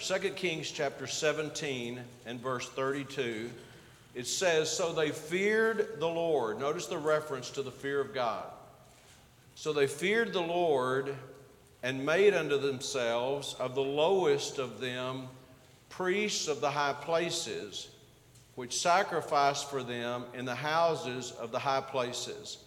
2 Kings chapter 17 and verse 32, it says, So they feared the Lord. Notice the reference to the fear of God. So they feared the Lord and made unto themselves of the lowest of them priests of the high places, which sacrificed for them in the houses of the high places.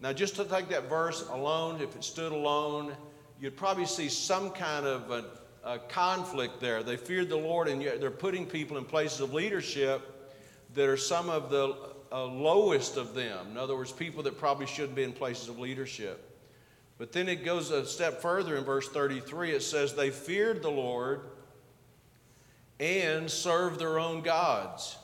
Now, just to take that verse alone, if it stood alone, you'd probably see some kind of a, a conflict there. They feared the Lord, and yet they're putting people in places of leadership that are some of the uh, lowest of them. In other words, people that probably shouldn't be in places of leadership. But then it goes a step further in verse 33. It says, They feared the Lord and served their own gods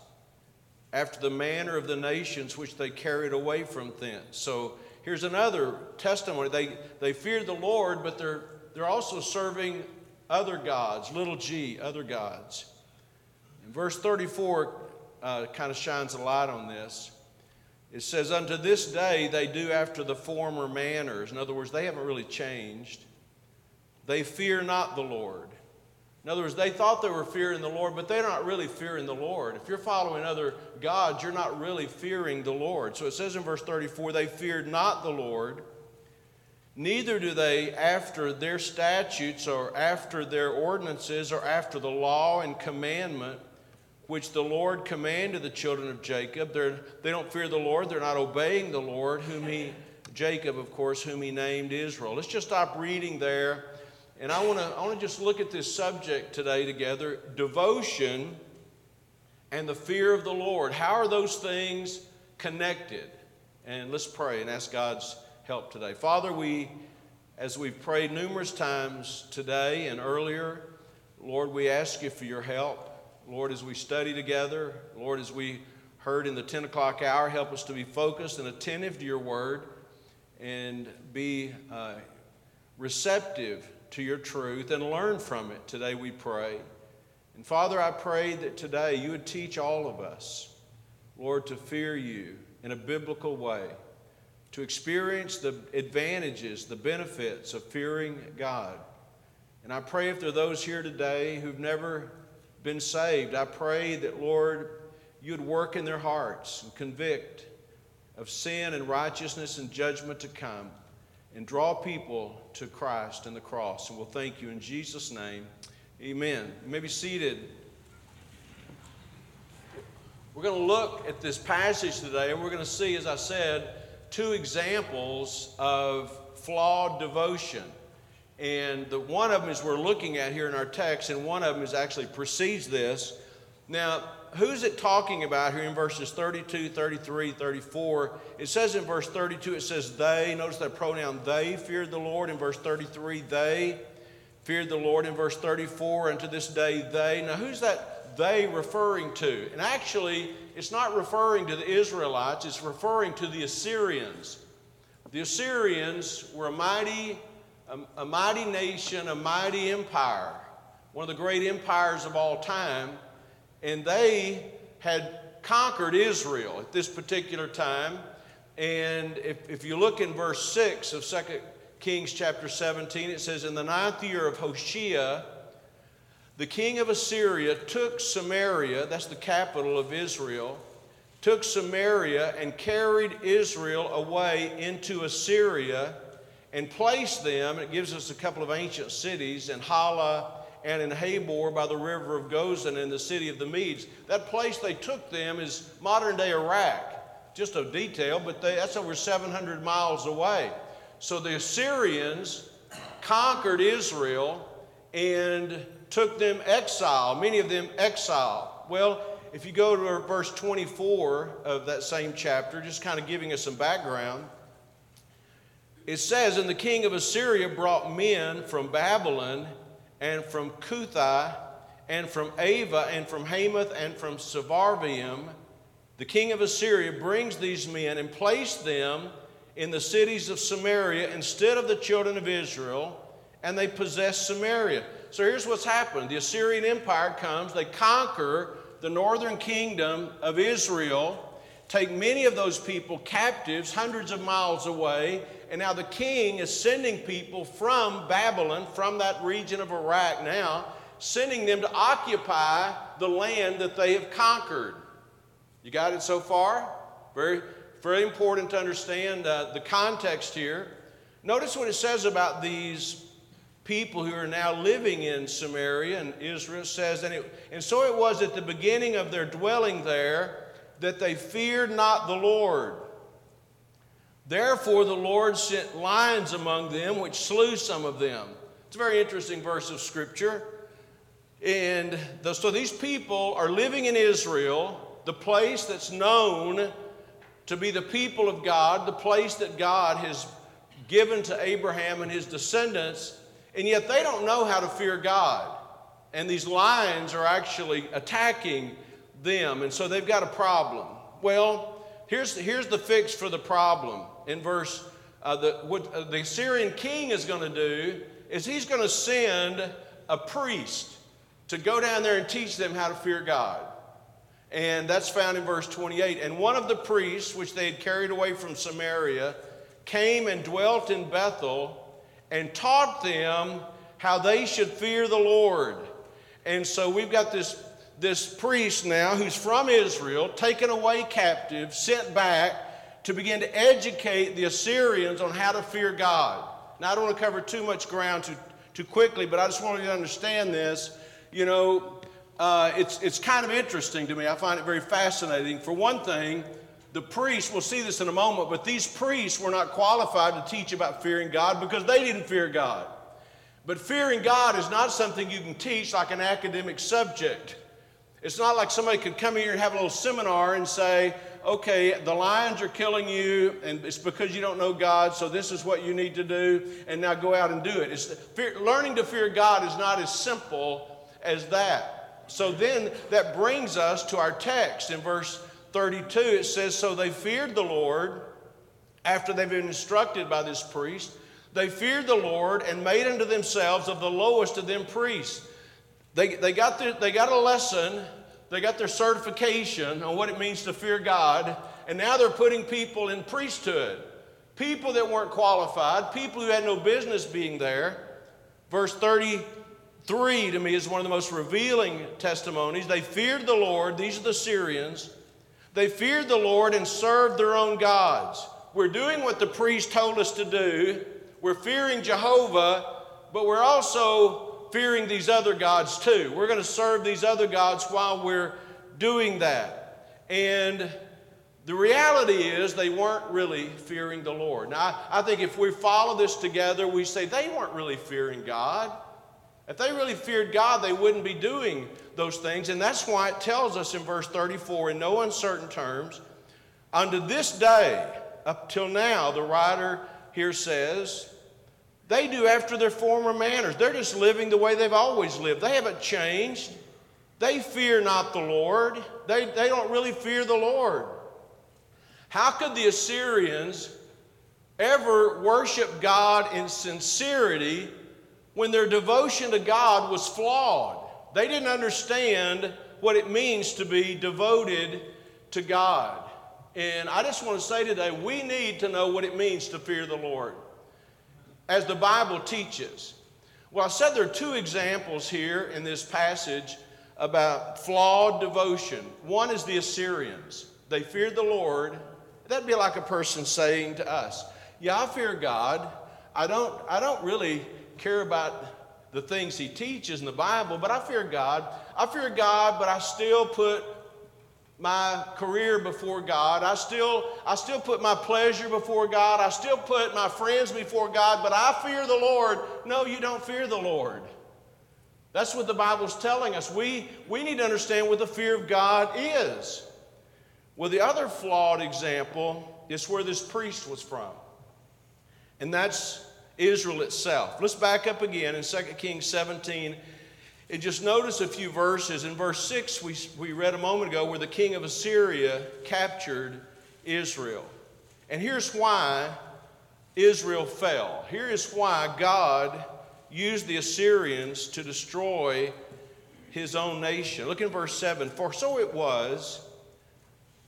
after the manner of the nations which they carried away from thence. So here's another testimony. They, they feared the Lord, but they're, they're also serving other gods, little g, other gods. And verse 34 uh, kind of shines a light on this. It says, Unto this day they do after the former manners. In other words, they haven't really changed. They fear not the Lord. In other words, they thought they were fearing the Lord, but they're not really fearing the Lord. If you're following other gods, you're not really fearing the Lord. So it says in verse 34 they feared not the Lord, neither do they after their statutes or after their ordinances or after the law and commandment which the Lord commanded the children of Jacob. They're, they don't fear the Lord. They're not obeying the Lord, whom he, Jacob, of course, whom he named Israel. Let's just stop reading there. And I want to I want to just look at this subject today together devotion and the fear of the Lord. How are those things connected? And let's pray and ask God's help today. Father, we, as we've prayed numerous times today and earlier, Lord, we ask you for your help. Lord, as we study together, Lord, as we heard in the 10 o'clock hour, help us to be focused and attentive to your word and be uh, receptive to your truth and learn from it. Today we pray. And Father, I pray that today you would teach all of us, Lord, to fear you in a biblical way, to experience the advantages, the benefits of fearing God. And I pray if there are those here today who've never been saved, I pray that, Lord, you'd work in their hearts and convict of sin and righteousness and judgment to come and draw people to Christ and the cross. And we'll thank you in Jesus' name. Amen. You may be seated. We're going to look at this passage today, and we're going to see, as I said, two examples of flawed devotion. And the, one of them is we're looking at here in our text, and one of them is actually precedes this. Now, who's it talking about here in verses 32, 33, 34? It says in verse 32, it says they. Notice that pronoun they feared the Lord. In verse 33, they feared the Lord. In verse 34, and to this day they. Now, who's that they referring to? And actually, it's not referring to the Israelites, it's referring to the Assyrians. The Assyrians were a mighty a, a mighty nation, a mighty empire, one of the great empires of all time, and they had conquered Israel at this particular time. And if, if you look in verse 6 of 2 Kings chapter 17, it says, In the ninth year of Hoshea, the king of Assyria took Samaria, that's the capital of Israel, took Samaria and carried Israel away into Assyria and placed them, it gives us a couple of ancient cities in Hala and in Habor by the river of Gozan in the city of the Medes. That place they took them is modern day Iraq. Just a detail, but they, that's over 700 miles away. So the Assyrians conquered Israel and took them exile, many of them exile. Well, if you go to verse 24 of that same chapter, just kind of giving us some background, it says, And the king of Assyria brought men from Babylon and from Cuthah and from Ava and from Hamath and from Sepharvaim. The king of Assyria brings these men and placed them in the cities of Samaria instead of the children of Israel, and they possess Samaria. So here's what's happened the Assyrian Empire comes, they conquer the northern kingdom of Israel take many of those people captives hundreds of miles away. And now the king is sending people from Babylon, from that region of Iraq now, sending them to occupy the land that they have conquered. You got it so far? Very, very important to understand uh, the context here. Notice what it says about these people who are now living in Samaria and Israel says, and, it, and so it was at the beginning of their dwelling there that they feared not the Lord. Therefore, the Lord sent lions among them, which slew some of them. It's a very interesting verse of Scripture. And the, so these people are living in Israel, the place that's known to be the people of God, the place that God has given to Abraham and his descendants, and yet they don't know how to fear God. And these lions are actually attacking them, and so they've got a problem. Well, here's, here's the fix for the problem. In verse, uh, the, what uh, the Syrian king is going to do is he's going to send a priest to go down there and teach them how to fear God. And that's found in verse 28. And one of the priests, which they had carried away from Samaria, came and dwelt in Bethel and taught them how they should fear the Lord. And so we've got this, this priest now who's from Israel, taken away captive, sent back to begin to educate the Assyrians on how to fear God. Now, I don't want to cover too much ground too, too quickly, but I just want you to understand this. You know, uh, it's, it's kind of interesting to me. I find it very fascinating. For one thing, the priests, we'll see this in a moment, but these priests were not qualified to teach about fearing God because they didn't fear God. But fearing God is not something you can teach like an academic subject. It's not like somebody could come here and have a little seminar and say, okay, the lions are killing you, and it's because you don't know God, so this is what you need to do, and now go out and do it. It's, fear, learning to fear God is not as simple as that. So then that brings us to our text in verse 32, it says, So they feared the Lord after they've been instructed by this priest. They feared the Lord and made unto themselves of the lowest of them priests. They, they, got their, they got a lesson, they got their certification on what it means to fear God, and now they're putting people in priesthood. People that weren't qualified, people who had no business being there. Verse 33 to me is one of the most revealing testimonies. They feared the Lord, these are the Syrians, they feared the Lord and served their own gods. We're doing what the priest told us to do. We're fearing Jehovah, but we're also fearing these other gods too. We're going to serve these other gods while we're doing that. And the reality is, they weren't really fearing the Lord. Now, I, I think if we follow this together, we say they weren't really fearing God. If they really feared God, they wouldn't be doing those things. And that's why it tells us in verse 34 in no uncertain terms, unto this day, up till now, the writer here says, they do after their former manners. They're just living the way they've always lived. They haven't changed. They fear not the Lord. They, they don't really fear the Lord. How could the Assyrians ever worship God in sincerity when their devotion to God was flawed. They didn't understand what it means to be devoted to God. And I just want to say today, we need to know what it means to fear the Lord, as the Bible teaches. Well, I said there are two examples here in this passage about flawed devotion. One is the Assyrians. They feared the Lord. That'd be like a person saying to us, Yeah, I fear God. I don't, I don't really care about the things he teaches in the Bible, but I fear God. I fear God, but I still put my career before God. I still, I still put my pleasure before God. I still put my friends before God, but I fear the Lord. No, you don't fear the Lord. That's what the Bible's telling us. We, we need to understand what the fear of God is. Well, the other flawed example is where this priest was from. And that's Israel itself. Let's back up again in 2 Kings 17 and just notice a few verses. In verse 6, we, we read a moment ago where the king of Assyria captured Israel. And here's why Israel fell. Here is why God used the Assyrians to destroy his own nation. Look in verse 7 For so it was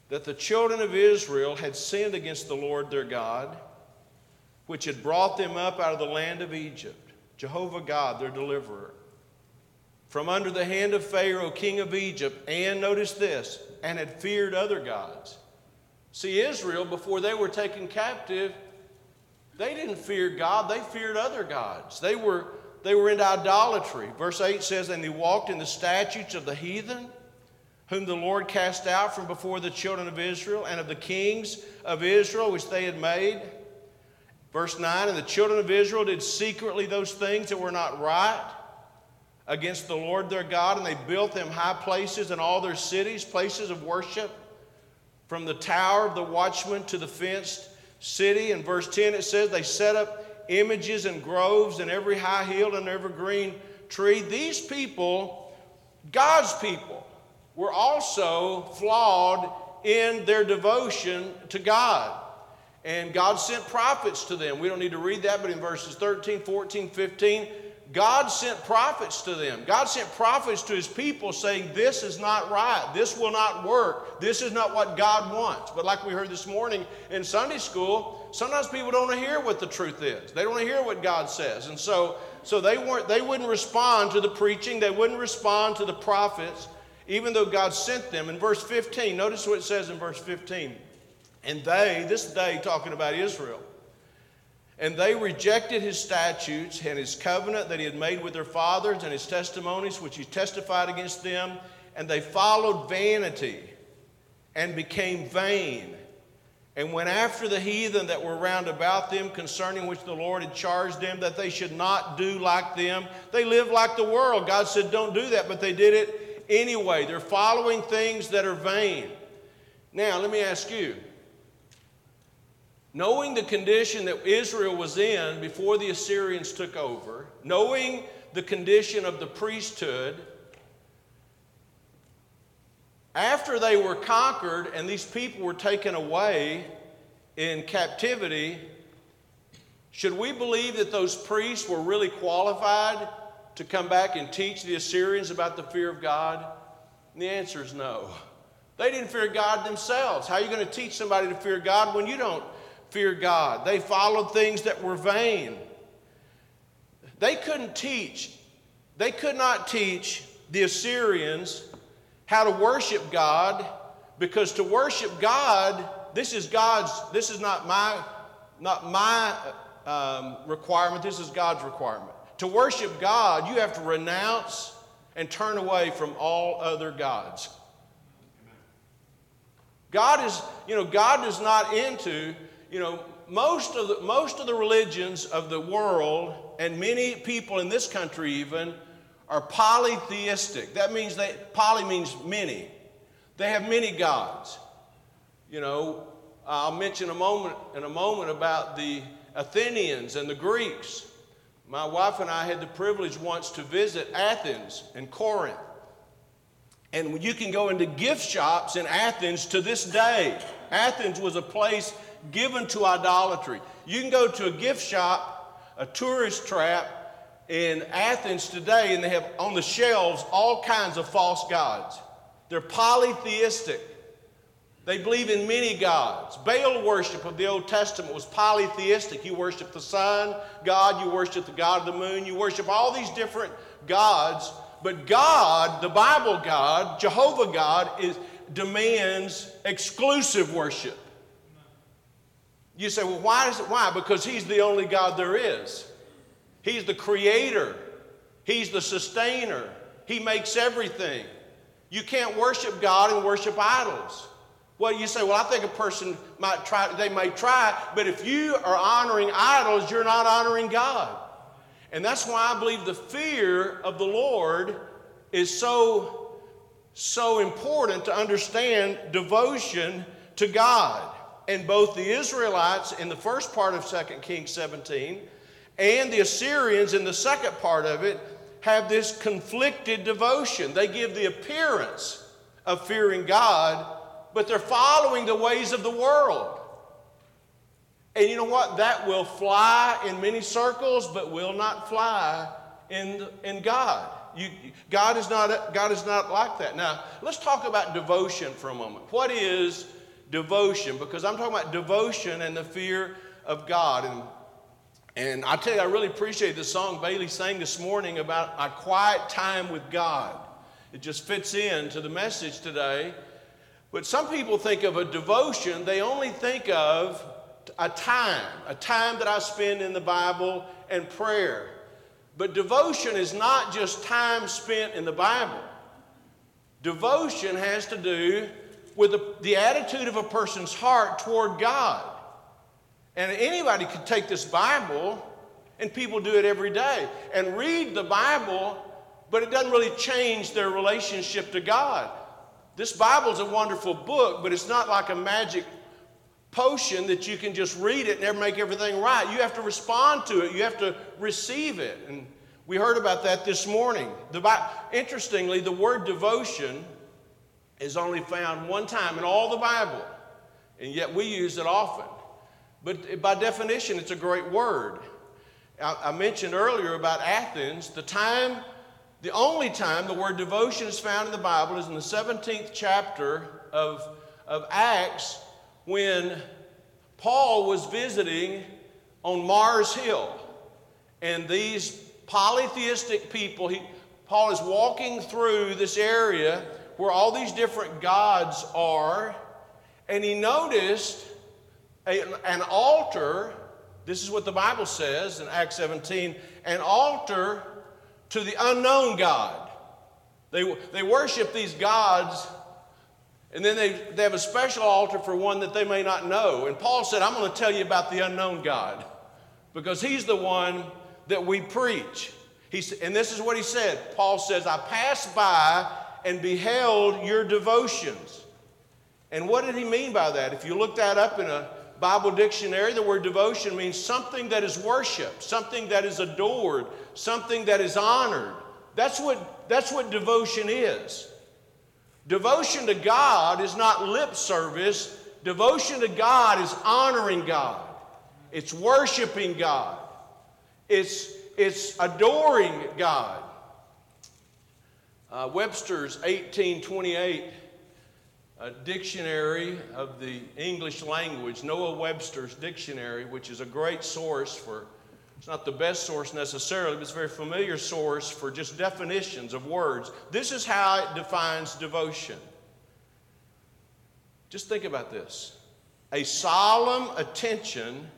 that the children of Israel had sinned against the Lord their God which had brought them up out of the land of Egypt, Jehovah God, their deliverer. from under the hand of Pharaoh, king of Egypt, and notice this, and had feared other gods. See, Israel, before they were taken captive, they didn't fear God, they feared other gods. They were, they were into idolatry. Verse 8 says, And they walked in the statutes of the heathen, whom the Lord cast out from before the children of Israel, and of the kings of Israel which they had made. Verse 9, And the children of Israel did secretly those things that were not right against the Lord their God, and they built them high places in all their cities, places of worship, from the tower of the watchman to the fenced city. In verse 10, it says, They set up images and groves in every high hill and every green tree. These people, God's people, were also flawed in their devotion to God. And God sent prophets to them. We don't need to read that, but in verses 13, 14, 15, God sent prophets to them. God sent prophets to his people saying, This is not right. This will not work. This is not what God wants. But like we heard this morning in Sunday school, sometimes people don't want to hear what the truth is. They don't want to hear what God says. And so, so they, weren't, they wouldn't respond to the preaching, they wouldn't respond to the prophets, even though God sent them. In verse 15, notice what it says in verse 15. And they, this day talking about Israel, and they rejected his statutes and his covenant that he had made with their fathers and his testimonies which he testified against them. And they followed vanity and became vain and went after the heathen that were round about them, concerning which the Lord had charged them that they should not do like them. They lived like the world. God said, Don't do that, but they did it anyway. They're following things that are vain. Now, let me ask you knowing the condition that Israel was in before the Assyrians took over, knowing the condition of the priesthood, after they were conquered and these people were taken away in captivity, should we believe that those priests were really qualified to come back and teach the Assyrians about the fear of God? And the answer is no. They didn't fear God themselves. How are you going to teach somebody to fear God when you don't fear God. They followed things that were vain. They couldn't teach, they could not teach the Assyrians how to worship God because to worship God, this is God's, this is not my, not my um, requirement, this is God's requirement. To worship God, you have to renounce and turn away from all other gods. God is, you know, God is not into you know, most of, the, most of the religions of the world, and many people in this country even, are polytheistic. That means they, poly means many. They have many gods. You know, I'll mention a moment in a moment about the Athenians and the Greeks. My wife and I had the privilege once to visit Athens and Corinth. And you can go into gift shops in Athens to this day. Athens was a place given to idolatry. You can go to a gift shop, a tourist trap in Athens today, and they have on the shelves all kinds of false gods. They're polytheistic. They believe in many gods. Baal worship of the Old Testament was polytheistic. You worship the sun God, you worship the God of the moon, you worship all these different gods. But God, the Bible God, Jehovah God, is, demands exclusive worship. You say, well, why is it? Why? Because He's the only God there is. He's the creator, He's the sustainer, He makes everything. You can't worship God and worship idols. Well, you say, well, I think a person might try, they may try, but if you are honoring idols, you're not honoring God. And that's why I believe the fear of the Lord is so, so important to understand devotion to God. And both the Israelites in the first part of 2 Kings 17 and the Assyrians in the second part of it have this conflicted devotion. They give the appearance of fearing God, but they're following the ways of the world. And you know what? That will fly in many circles, but will not fly in, in God. You, God, is not, God is not like that. Now, let's talk about devotion for a moment. What is devotion because I'm talking about devotion and the fear of God. And And I tell you, I really appreciate the song Bailey sang this morning about a quiet time with God. It just fits in to the message today. But some people think of a devotion, they only think of a time, a time that I spend in the Bible and prayer. But devotion is not just time spent in the Bible. Devotion has to do with the, the attitude of a person's heart toward God. And anybody could take this Bible, and people do it every day, and read the Bible, but it doesn't really change their relationship to God. This Bible is a wonderful book, but it's not like a magic potion that you can just read it and make everything right. You have to respond to it, you have to receive it. And we heard about that this morning. The, interestingly, the word devotion is only found one time in all the Bible, and yet we use it often. But by definition, it's a great word. I, mentioned earlier about Athens. The time, the only time the word devotion is found in the Bible is in the 17th chapter of, of Acts when Paul was visiting on Mars Hill. And these polytheistic people, he, Paul is walking through this area where all these different gods are, and he noticed a, an altar, this is what the Bible says in Acts 17, an altar to the unknown God. They, they worship these gods, and then they, they have a special altar for one that they may not know. And Paul said, I'm going to tell you about the unknown God because he's the one that we preach. He, said, and this is what he said Paul says, I passed by and beheld your devotions. And what did he mean by that? If you look that up in a Bible dictionary, the word devotion means something that is worshiped, something that is adored, something that is honored. That's what, that's what devotion is. Devotion to God is not lip service. Devotion to God is honoring God. It's worshiping God. It's, it's adoring God. Uh, Webster's 1828 a dictionary of the English language, Noah Webster's dictionary, which is a great source for, it's not the best source necessarily, but it's a very familiar source for just definitions of words. This is how it defines devotion. Just think about this a solemn attention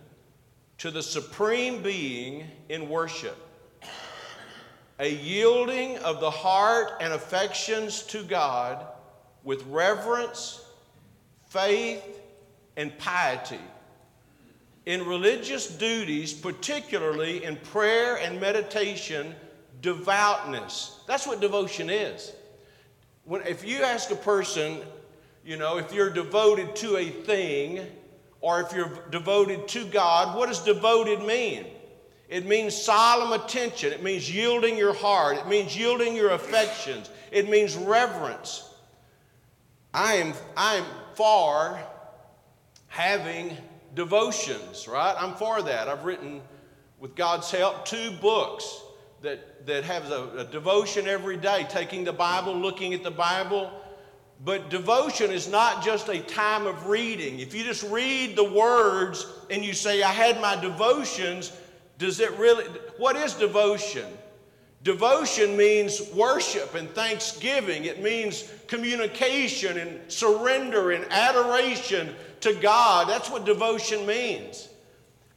to the supreme being in worship, a yielding of the heart and affections to God with reverence, faith, and piety. In religious duties, particularly in prayer and meditation, devoutness. That's what devotion is. When, if you ask a person, you know, if you're devoted to a thing or if you're devoted to God, what does devoted mean? It means solemn attention. It means yielding your heart. It means yielding your affections. It means reverence. I am, I am for having devotions, right? I'm for that. I've written, with God's help, two books that, that have a, a devotion every day, taking the Bible, looking at the Bible. But devotion is not just a time of reading. If you just read the words and you say, I had my devotions, does it really, what is devotion? Devotion means worship and thanksgiving. It means communication and surrender and adoration to God. That's what devotion means.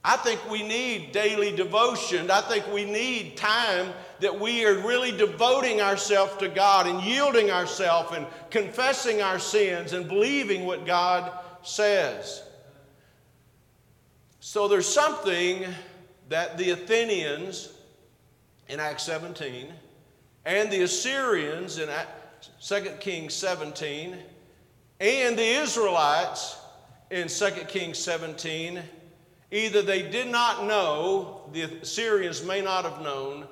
I think we need daily devotion. I think we need time that we are really devoting ourselves to God and yielding ourselves and confessing our sins and believing what God says. So there's something that the Athenians in Acts 17, and the Assyrians in 2 Kings 17, and the Israelites in 2 Kings 17, either they did not know, the Assyrians may not have known,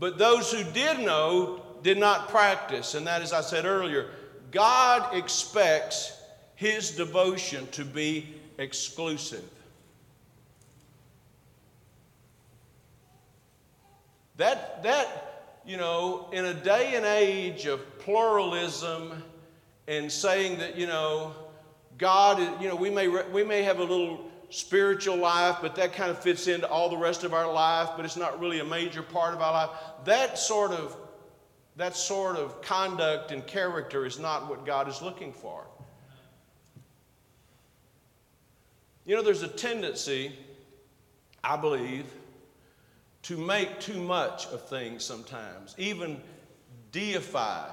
but those who did know did not practice. And that, as I said earlier, God expects his devotion to be exclusive. That, that, you know, in a day and age of pluralism and saying that, you know, God, you know, we may, we may have a little spiritual life, but that kind of fits into all the rest of our life, but it's not really a major part of our life. That sort of that sort of conduct and character is not what God is looking for. You know, there's a tendency, I believe, to make too much of things sometimes, even deify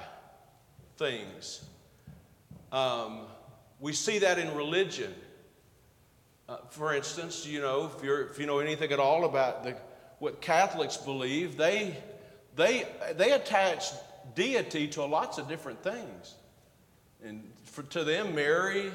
things. Um, we see that in religion. Uh, for instance, you know, if, if you know anything at all about the, what Catholics believe, they, they, they attach deity to lots of different things. And for, to them, Mary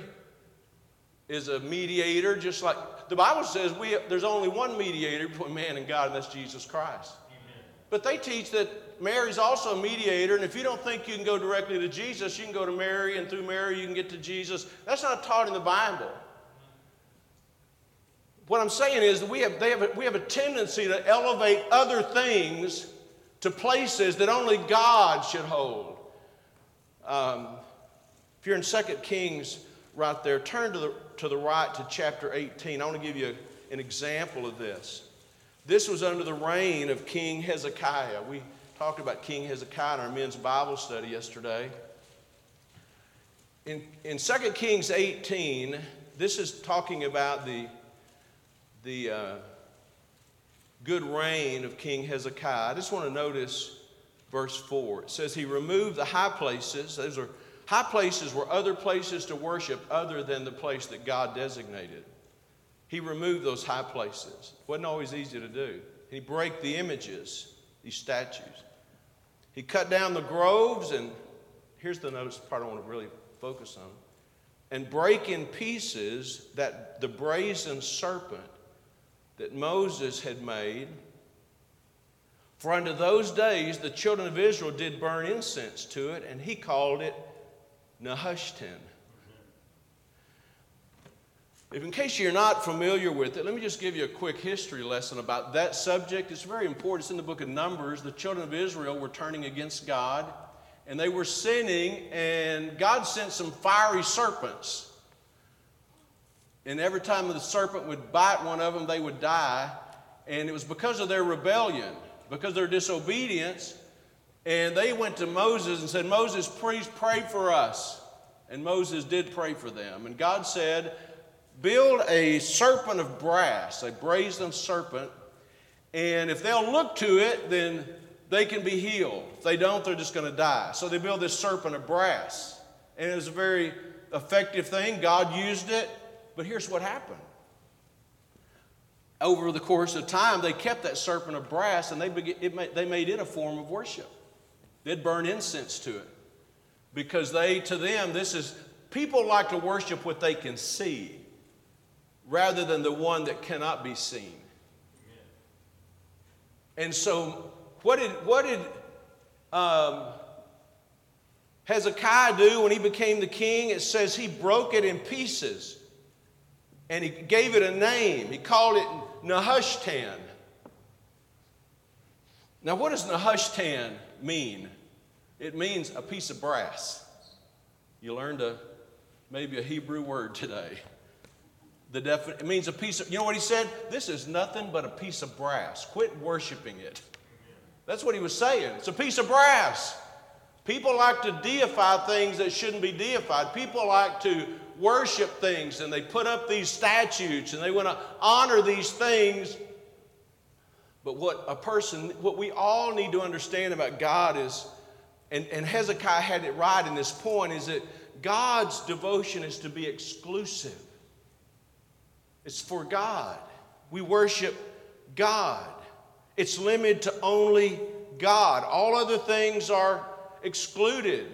is a mediator, just like the Bible says we, there's only one mediator between man and God, and that's Jesus Christ. Amen. But they teach that Mary's also a mediator, and if you don't think you can go directly to Jesus, you can go to Mary, and through Mary you can get to Jesus. That's not taught in the Bible. What I'm saying is that we have, they have a, we have a tendency to elevate other things to places that only God should hold. Um, if you're in 2 Kings right there, turn to the, to the right to chapter 18. I want to give you an example of this. This was under the reign of King Hezekiah. We talked about King Hezekiah in our men's Bible study yesterday. In, in 2 Kings 18, this is talking about the, the uh, good reign of King Hezekiah. I just want to notice verse 4. It says, He removed the high places. Those are high places were other places to worship other than the place that God designated. He removed those high places. It wasn't always easy to do. He broke the images, these statues. He cut down the groves, and here's the notice part I want to really focus on. And break in pieces that the brazen serpent that Moses had made. For unto those days the children of Israel did burn incense to it, and he called it Nehushtan. If in case you're not familiar with it, let me just give you a quick history lesson about that subject. It's very important. It's in the book of Numbers. The children of Israel were turning against God, and they were sinning, and God sent some fiery serpents and every time the serpent would bite one of them, they would die. And it was because of their rebellion, because of their disobedience. And they went to Moses and said, Moses, please pray for us. And Moses did pray for them. And God said, Build a serpent of brass, a brazen serpent. And if they'll look to it, then they can be healed. If they don't, they're just going to die. So they built this serpent of brass. And it was a very effective thing. God used it. But here's what happened. Over the course of time, they kept that serpent of brass and they, it, they made it a form of worship. They'd burn incense to it because they, to them, this is, people like to worship what they can see rather than the one that cannot be seen. And so, what did, what did um, Hezekiah do when he became the king? It says he broke it in pieces and he gave it a name. He called it Nehushtan. Now, what does Nehushtan mean? It means a piece of brass. You learned a maybe a Hebrew word today. The defi- it means a piece of, you know what he said? This is nothing but a piece of brass. Quit worshiping it. That's what he was saying. It's a piece of brass. People like to deify things that shouldn't be deified. People like to worship things and they put up these statues and they want to honor these things. But what a person, what we all need to understand about God is, and, and Hezekiah had it right in this point, is that God's devotion is to be exclusive. It's for God. We worship God. It's limited to only God. All other things are excluded.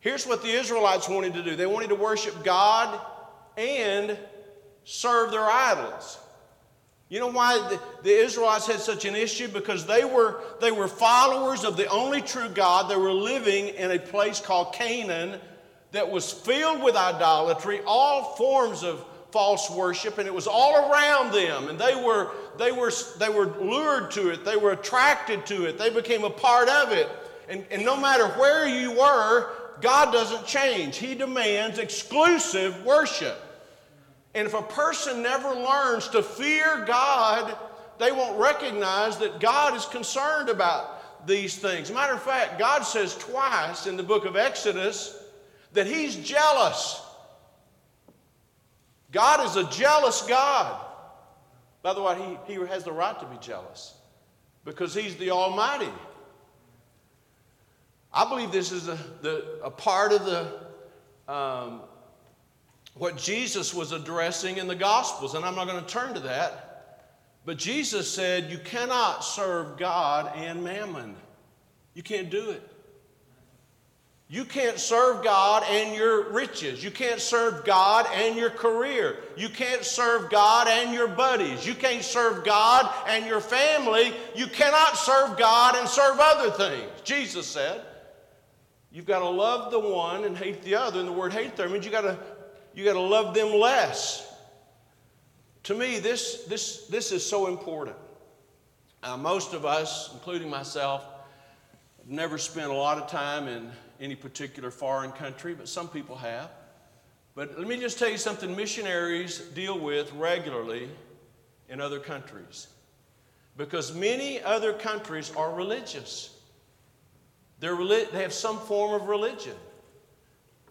Here's what the Israelites wanted to do they wanted to worship God and serve their idols. You know why the, the, Israelites had such an issue? Because they were, they were followers of the only true God. They were living in a place called Canaan that was filled with idolatry, all forms of false worship, and it was all around them. And they were, they were, they were lured to it, they were attracted to it, they became a part of it. And, and no matter where you were, God doesn't change. He demands exclusive worship. And if a person never learns to fear God, they won't recognize that God is concerned about these things. Matter of fact, God says twice in the book of Exodus that He's jealous. God is a jealous God. By the way, He, he has the right to be jealous because He's the Almighty. I believe this is a, the, a part of the um, what Jesus was addressing in the Gospels, and I'm not going to turn to that. But Jesus said, You cannot serve God and mammon. You can't do it. You can't serve God and your riches. You can't serve God and your career. You can't serve God and your buddies. You can't serve God and your family. You cannot serve God and serve other things. Jesus said, You've got to love the one and hate the other. And the word hate there means you've got to, you got to love them less. To me, this, this, this is so important. Uh, most of us, including myself, have never spent a lot of time in any particular foreign country, but some people have. But let me just tell you something missionaries deal with regularly in other countries. Because many other countries are religious. They're, they have some form of religion.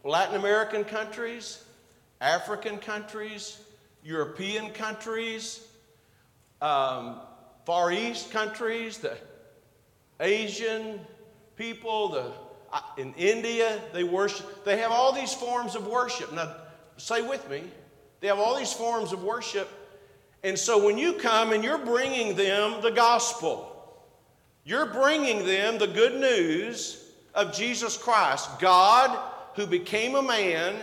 Latin American countries, African countries, European countries, um, Far East countries, the Asian people, the, uh, in India, they worship. They have all these forms of worship. Now, say with me, they have all these forms of worship. And so when you come and you're bringing them the gospel, you're bringing them the good news of Jesus Christ, God who became a man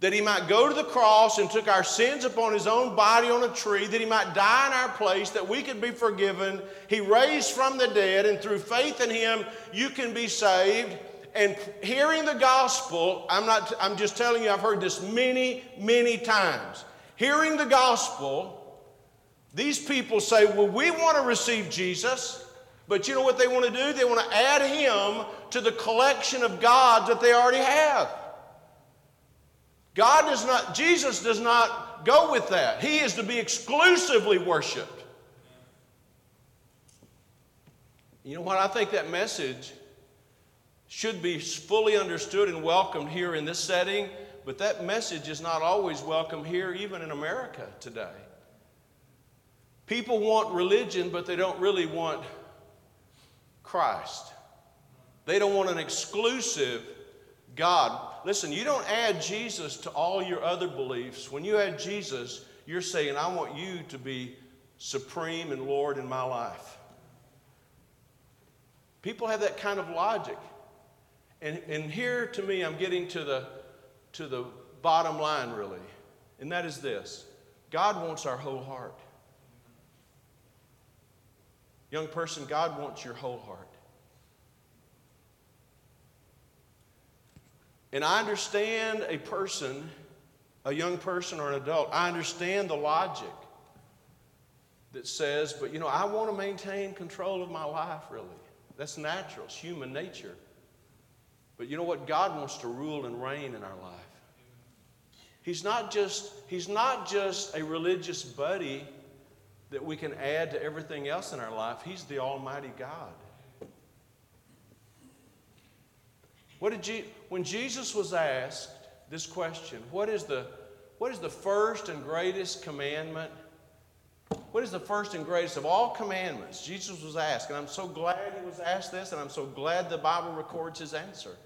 that he might go to the cross and took our sins upon his own body on a tree, that he might die in our place, that we could be forgiven. He raised from the dead, and through faith in him, you can be saved. And hearing the gospel, I'm not, I'm just telling you, I've heard this many, many times. Hearing the gospel, these people say, Well, we want to receive Jesus, but you know what they want to do? They want to add him to the collection of gods that they already have. God does not, Jesus does not go with that. He is to be exclusively worshiped. You know what? I think that message should be fully understood and welcomed here in this setting, but that message is not always welcome here, even in America today. People want religion, but they don't really want Christ. They don't want an exclusive God. Listen, you don't add Jesus to all your other beliefs. When you add Jesus, you're saying, I want you to be supreme and Lord in my life. People have that kind of logic. And, and here to me, I'm getting to the, to the bottom line, really. And that is this God wants our whole heart. Young person, God wants your whole heart. And I understand a person, a young person or an adult, I understand the logic that says, but you know, I want to maintain control of my life, really. That's natural, it's human nature. But you know what? God wants to rule and reign in our life. He's not just, he's not just a religious buddy that we can add to everything else in our life. He's the Almighty God. What did when Jesus was asked this question, what is the, what is the first and greatest commandment? What is the first and greatest of all commandments? Jesus was asked, and I'm so glad he was asked this, and I'm so glad the Bible records his answer.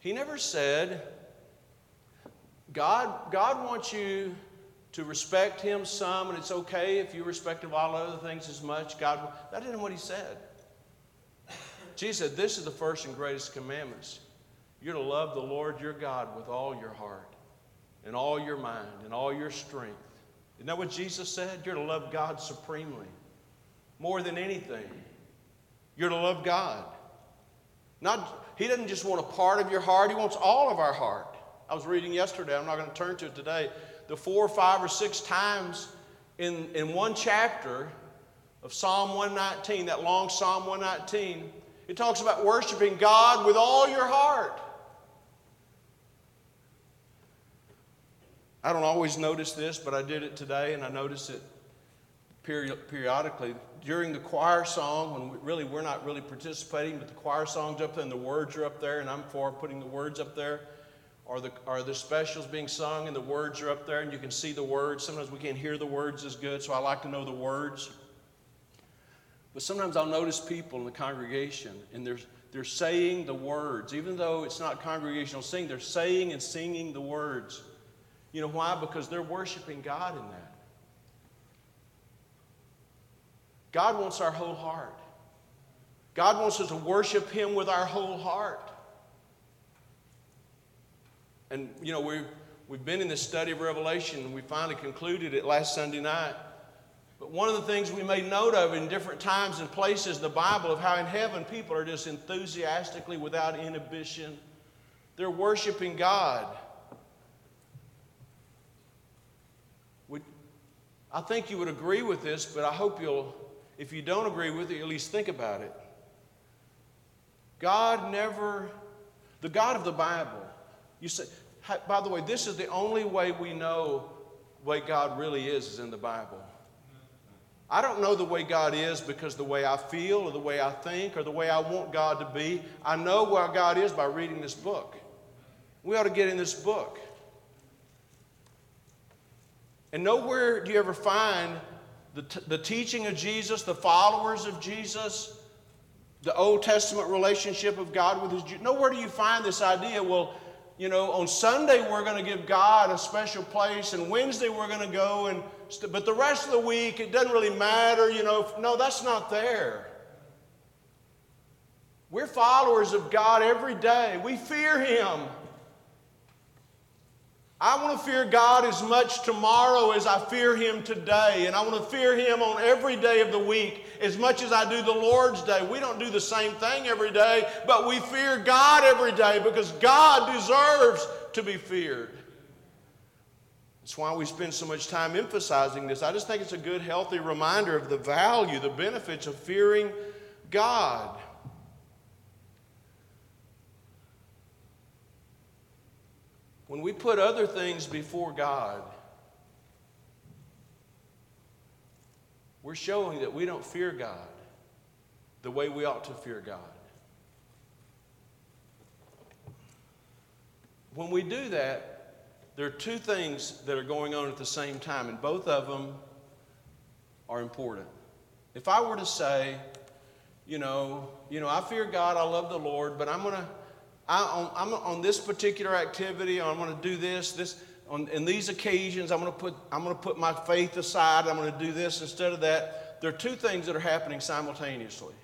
He never said, God, God wants you to respect him some, and it's okay if you respect of all other things as much. God, that isn't what he said. Jesus said, This is the first and greatest commandments. You're to love the Lord your God with all your heart, and all your mind, and all your strength. Isn't that what Jesus said? You're to love God supremely, more than anything. You're to love God. Not, he doesn't just want a part of your heart, He wants all of our heart. I was reading yesterday, I'm not going to turn to it today, the four or five or six times in, in one chapter of Psalm 119, that long Psalm 119, it talks about worshiping God with all your heart. I don't always notice this, but I did it today, and I notice it periodically. During the choir song, when we really we're not really participating, but the choir song's up there and the words are up there, and I'm for putting the words up there. Or the, are the specials being sung and the words are up there and you can see the words. Sometimes we can't hear the words as good, so I like to know the words. But sometimes I'll notice people in the congregation and they're, they're saying the words. Even though it's not congregational singing, they're saying and singing the words. You know why? Because they're worshiping God in that. God wants our whole heart. God wants us to worship Him with our whole heart. And, you know, we've, we've been in this study of Revelation, and we finally concluded it last Sunday night. But one of the things we made note of in different times and places in the Bible of how in heaven people are just enthusiastically, without inhibition, they're worshiping God. Would, I think you would agree with this, but I hope you'll, if you don't agree with it, at least think about it. God never, the God of the Bible, you say, by the way, this is the only way we know what God really is, is in the Bible. I don't know the way God is because the way I feel or the way I think or the way I want God to be. I know where God is by reading this book. We ought to get in this book. And nowhere do you ever find the, t- the teaching of Jesus, the followers of Jesus, the Old Testament relationship of God with his Jews. Nowhere do you find this idea, well, you know, on Sunday we're going to give God a special place, and Wednesday we're going to go, and but the rest of the week it doesn't really matter, you know. No, that's not there. We're followers of God every day. We fear Him. I want to fear God as much tomorrow as I fear Him today. And I want to fear Him on every day of the week as much as I do the Lord's day. We don't do the same thing every day, but we fear God every day because God deserves to be feared. That's why we spend so much time emphasizing this. I just think it's a good, healthy reminder of the value, the benefits of fearing God. When we put other things before God, we're showing that we don't fear God the way we ought to fear God. When we do that, there are two things that are going on at the same time, and both of them are important. If I were to say, you know, you know, I fear God, I love the Lord, but I'm to I, am on this particular activity, I'm to do this, this, on in these occasions, I'm to put, I'm to put my faith aside, I'm to do this instead of that. There are two things that are happening simultaneously.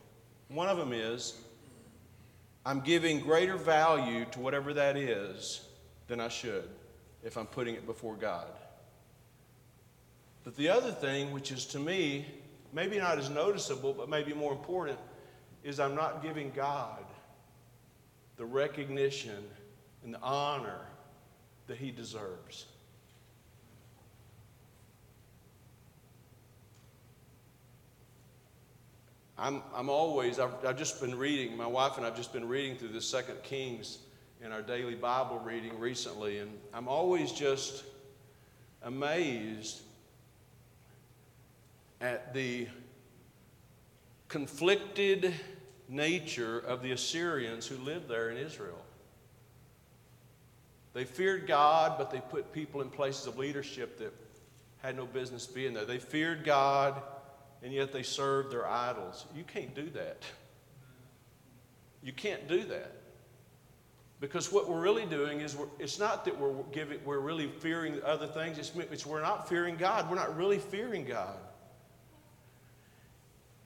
One of them is I'm giving greater value to whatever that is than I should if I'm putting it before God. But the other thing, which is to me maybe not as noticeable, but maybe more important, is I'm not giving God the recognition and the honor that he deserves. I'm, I'm always, I've, I've just been reading, my wife and I've just been reading through the Second Kings in our daily Bible reading recently, and I'm always just amazed at the conflicted nature of the Assyrians who lived there in Israel. They feared God, but they put people in places of leadership that had no business being there. They feared God, and yet they served their idols. You can't do that. You can't do that. Because what we're really doing is, it's not that we're, giving, we're really fearing other things, it's, it's we're not fearing God. We're not really fearing God.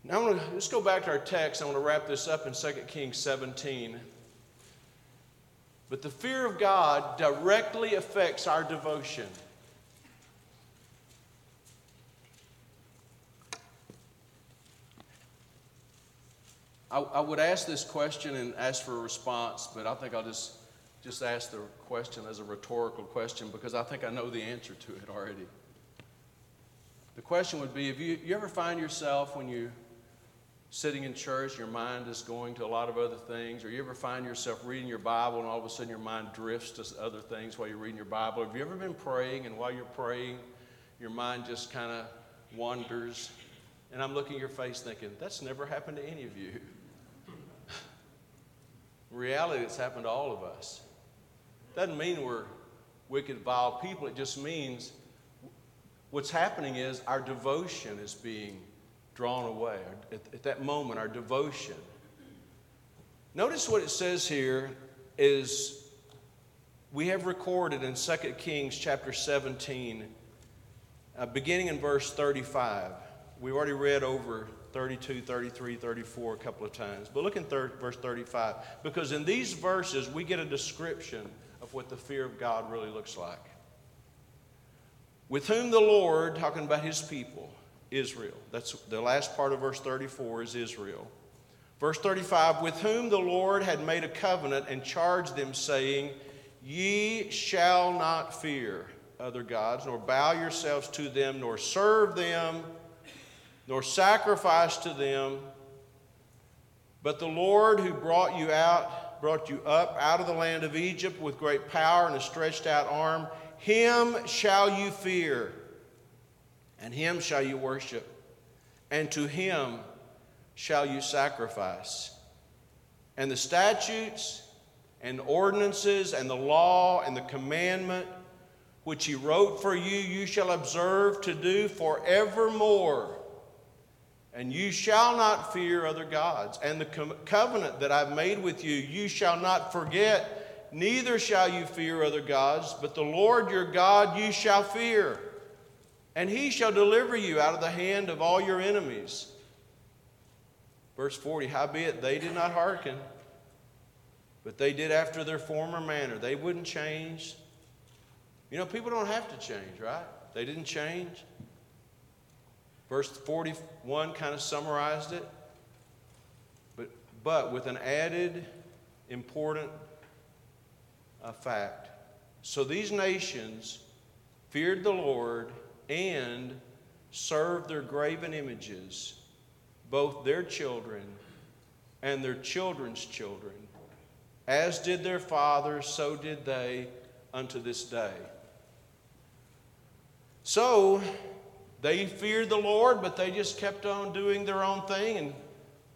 Now, I want to, let's go back to our text. I want to wrap this up in 2 Kings 17. But the fear of God directly affects our devotion. I, I, would ask this question and ask for a response, but I think I'll just, just ask the question as a rhetorical question because I think I know the answer to it already. The question would be if you, you ever find yourself when you're sitting in church, your mind is going to a lot of other things, or you ever find yourself reading your Bible and all of a sudden your mind drifts to other things while you're reading your Bible? Have you ever been praying and while you're praying, your mind just kind of wanders? And I'm looking at your face thinking, that's never happened to any of you. Reality, that's happened to all of us. Doesn't mean we're wicked, vile people. It just means what's happening is our devotion is being drawn away. At, at that moment, our devotion. Notice what it says here is we have recorded in 2 Kings chapter 17, uh, beginning in verse 35. We've already read over 32, 33, 34 a couple of times. But look in thir- verse 35, because in these verses we get a description of what the fear of God really looks like. With whom the Lord, talking about his people, Israel. That's the last part of verse 34 is Israel. Verse 35 With whom the Lord had made a covenant and charged them, saying, Ye shall not fear other gods, nor bow yourselves to them, nor serve them, nor sacrifice to them. But the Lord who brought you out, brought you up out of the land of Egypt with great power and a stretched out arm, him shall you fear and him shall you worship, and to him shall you sacrifice. And the statutes and ordinances and the law and the commandment which he wrote for you, you shall observe to do forevermore. And you shall not fear other gods. And the co- covenant that I've made with you, you shall not forget, neither shall you fear other gods, but the Lord your God you shall fear and he shall deliver you out of the hand of all your enemies. Verse 40 Howbeit they did not hearken, but they did after their former manner. They wouldn't change. You know, people don't have to change, right? They didn't change. Verse 41 kind of summarized it, but, but with an added important uh, fact. So these nations feared the Lord and served their graven images, both their children and their children's children. As did their fathers, so did they unto this day. So they feared the Lord, but they just kept on doing their own thing, and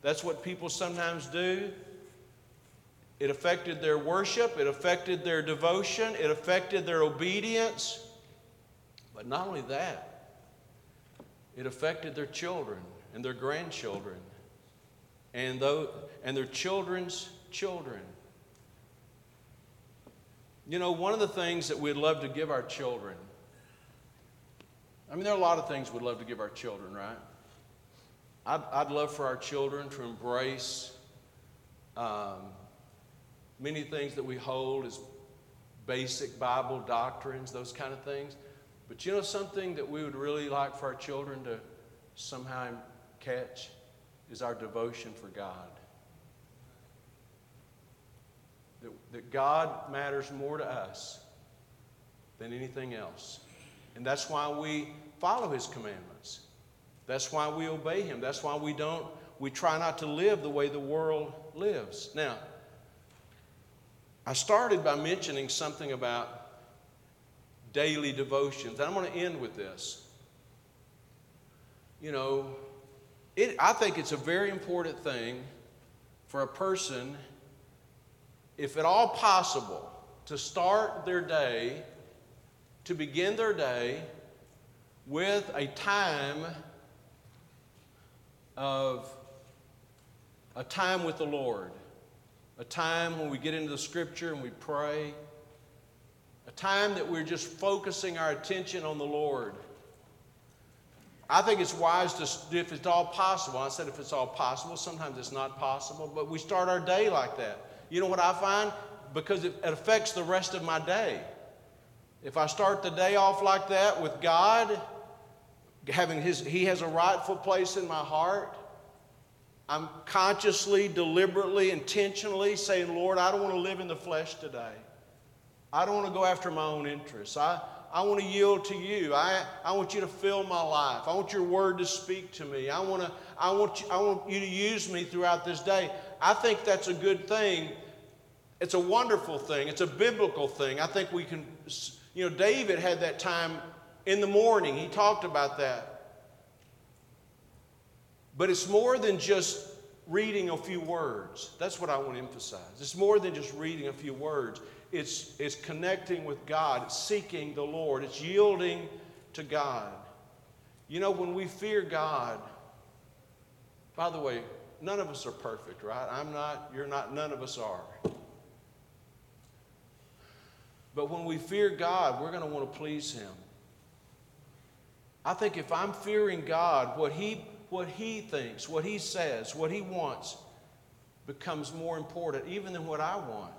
that's what people sometimes do. It affected their worship, it affected their devotion, it affected their obedience. But not only that, it affected their children and their grandchildren and, though, and their children's children. You know, one of the things that we'd love to give our children, I mean, there are a lot of things we'd love to give our children, right? I'd, I'd love for our children to embrace um, many things that we hold as basic Bible doctrines, those kind of things. But you know something that we would really like for our children to somehow catch is our devotion for God. That, that God matters more to us than anything else. And that's why we follow His commandments. That's why we obey Him. That's why we don't, we try not to live the way the world lives. Now, I started by mentioning something about daily devotions. And I'm going to end with this. You know, it, I think it's a very important thing for a person, if at all possible, to start their day, to begin their day with a time of a time with the Lord, a time when we get into the scripture and we pray a time that we're just focusing our attention on the Lord. I think it's wise to, if it's all possible, I said if it's all possible, sometimes it's not possible, but we start our day like that. You know what I find? Because it, it affects the rest of my day. If I start the day off like that with God, having his, He has a rightful place in my heart, I'm consciously, deliberately, intentionally saying, Lord, I don't want to live in the flesh today. I don't want to go after my own interests. I, I want to yield to you. I, I want you to fill my life. I want your word to speak to me. I, want to, I, want you, I want you to use me throughout this day. I think that's a good thing. It's a wonderful thing. It's a biblical thing. I think we can, you know, David had that time in the morning. He talked about that. But it's more than just reading a few words. That's what I want to emphasize. It's more than just reading a few words. It's, it's connecting with God, it's seeking the Lord, it's yielding to God. You know, when we fear God, by the way, none of us are perfect, right? I'm not, you're not, none of us are. But when we fear God, we're going to want to please Him. I think if I'm fearing God, what He what he thinks, what he says, what he wants becomes more important even than what I want.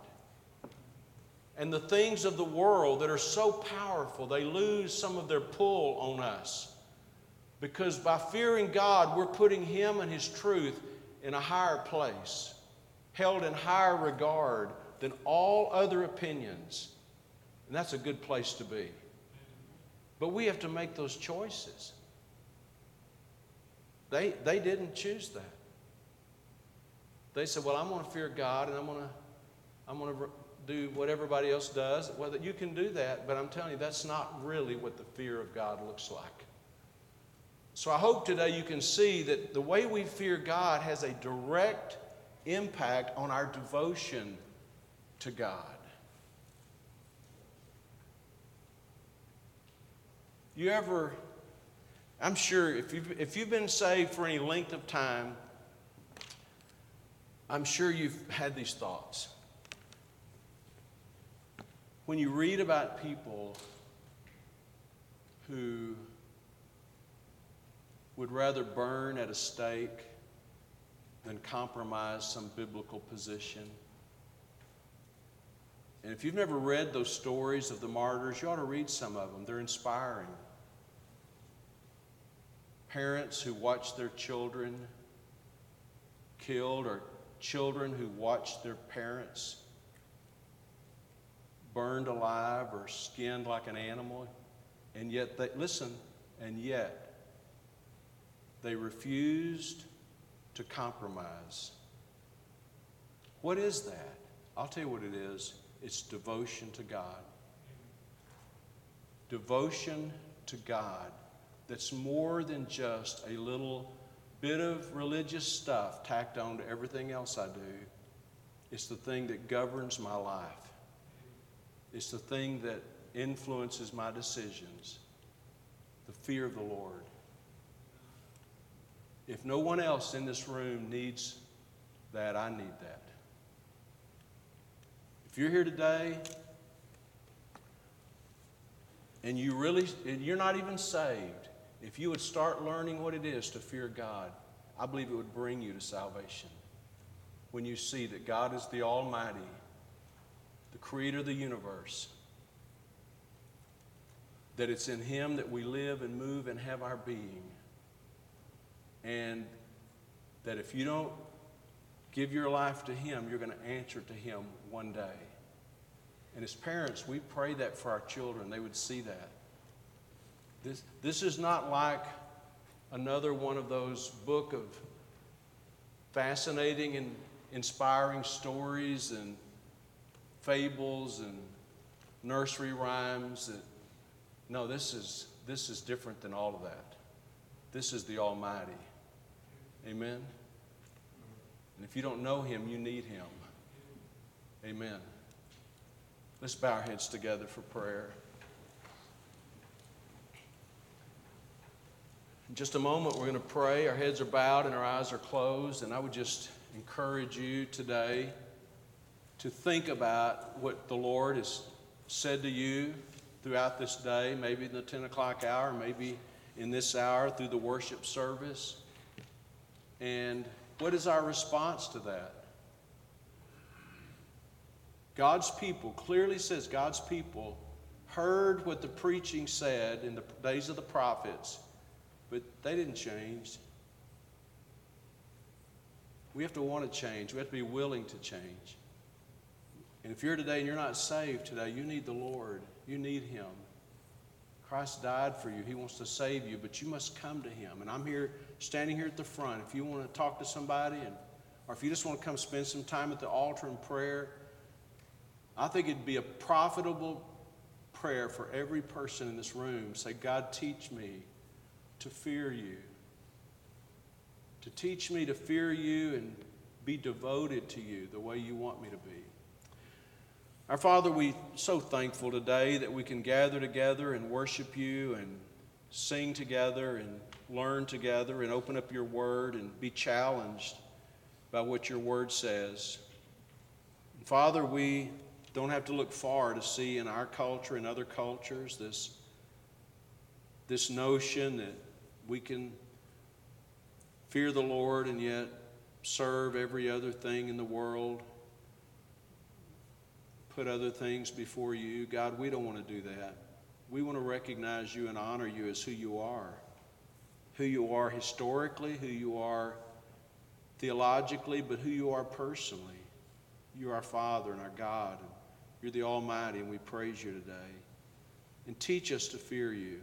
And the things of the world that are so powerful, they lose some of their pull on us. Because by fearing God, we're putting Him and His truth in a higher place, held in higher regard than all other opinions. And that's a good place to be. But we have to make those choices. They, they didn't choose that. They said, Well, I'm going to fear God and I'm going to, I'm going to do what everybody else does. Well, you can do that, but I'm telling you, that's not really what the fear of God looks like. So I hope today you can see that the way we fear God has a direct impact on our devotion to God. You ever I'm sure if you've, if you've been saved for any length of time, I'm sure you've had these thoughts. When you read about people who would rather burn at a stake than compromise some biblical position. And if you've never read those stories of the martyrs, you ought to read some of them. They're inspiring parents who watch their children killed or children who watch their parents burned alive or skinned like an animal. And yet, they, listen, and yet, they refused to compromise. What is that? I'll tell you what it is it's devotion to God. Devotion to God that's more than just a little bit of religious stuff tacked on to everything else I do. It's the thing that governs my life. It's the thing that influences my decisions. The fear of the Lord. If no one else in this room needs that, I need that. If you're here today and you really and you're not even saved, if you would start learning what it is to fear God, I believe it would bring you to salvation. When you see that God is the Almighty, the creator of the universe, that it's in Him that we live and move and have our being, and that if you don't give your life to Him, you're going to answer to Him one day. And as parents, we pray that for our children, they would see that. This, this is not like another one of those book of fascinating and inspiring stories and fables and nursery rhymes. That, no, this is, this is different than all of that. This is the Almighty. Amen? And if you don't know Him, you need Him. Amen. Let's bow our heads together for prayer. Just a moment, we're going to pray. Our heads are bowed and our eyes are closed. And I would just encourage you today to think about what the Lord has said to you throughout this day, maybe in the 10 o'clock hour, maybe in this hour through the worship service. And what is our response to that? God's people, clearly says God's people heard what the preaching said in the days of the prophets but they didn't change. We have to want to change. We have to be willing to change. And if you're today and you're not saved today, you need the Lord. You need Him. Christ died for you. He wants to save you, but you must come to Him. And I'm here, standing here at the front. If you want to talk to somebody, and, or if you just want to come spend some time at the altar in prayer, I think it'd be a profitable prayer for every person in this room. Say, God, teach me to fear you. To teach me to fear you and be devoted to you the way you want me to be. Our Father, we're so thankful today that we can gather together and worship you and sing together and learn together and open up your word and be challenged by what your word says. And Father, we don't have to look far to see in our culture and other cultures this, this notion that we can fear the Lord and yet serve every other thing in the world put other things before you. God, we don't want to do that. We want to recognize you and honor you as who you are. Who you are historically, who you are theologically, but who you are personally. You're our Father and our God. And you're the Almighty, and we praise you today. And teach us to fear you.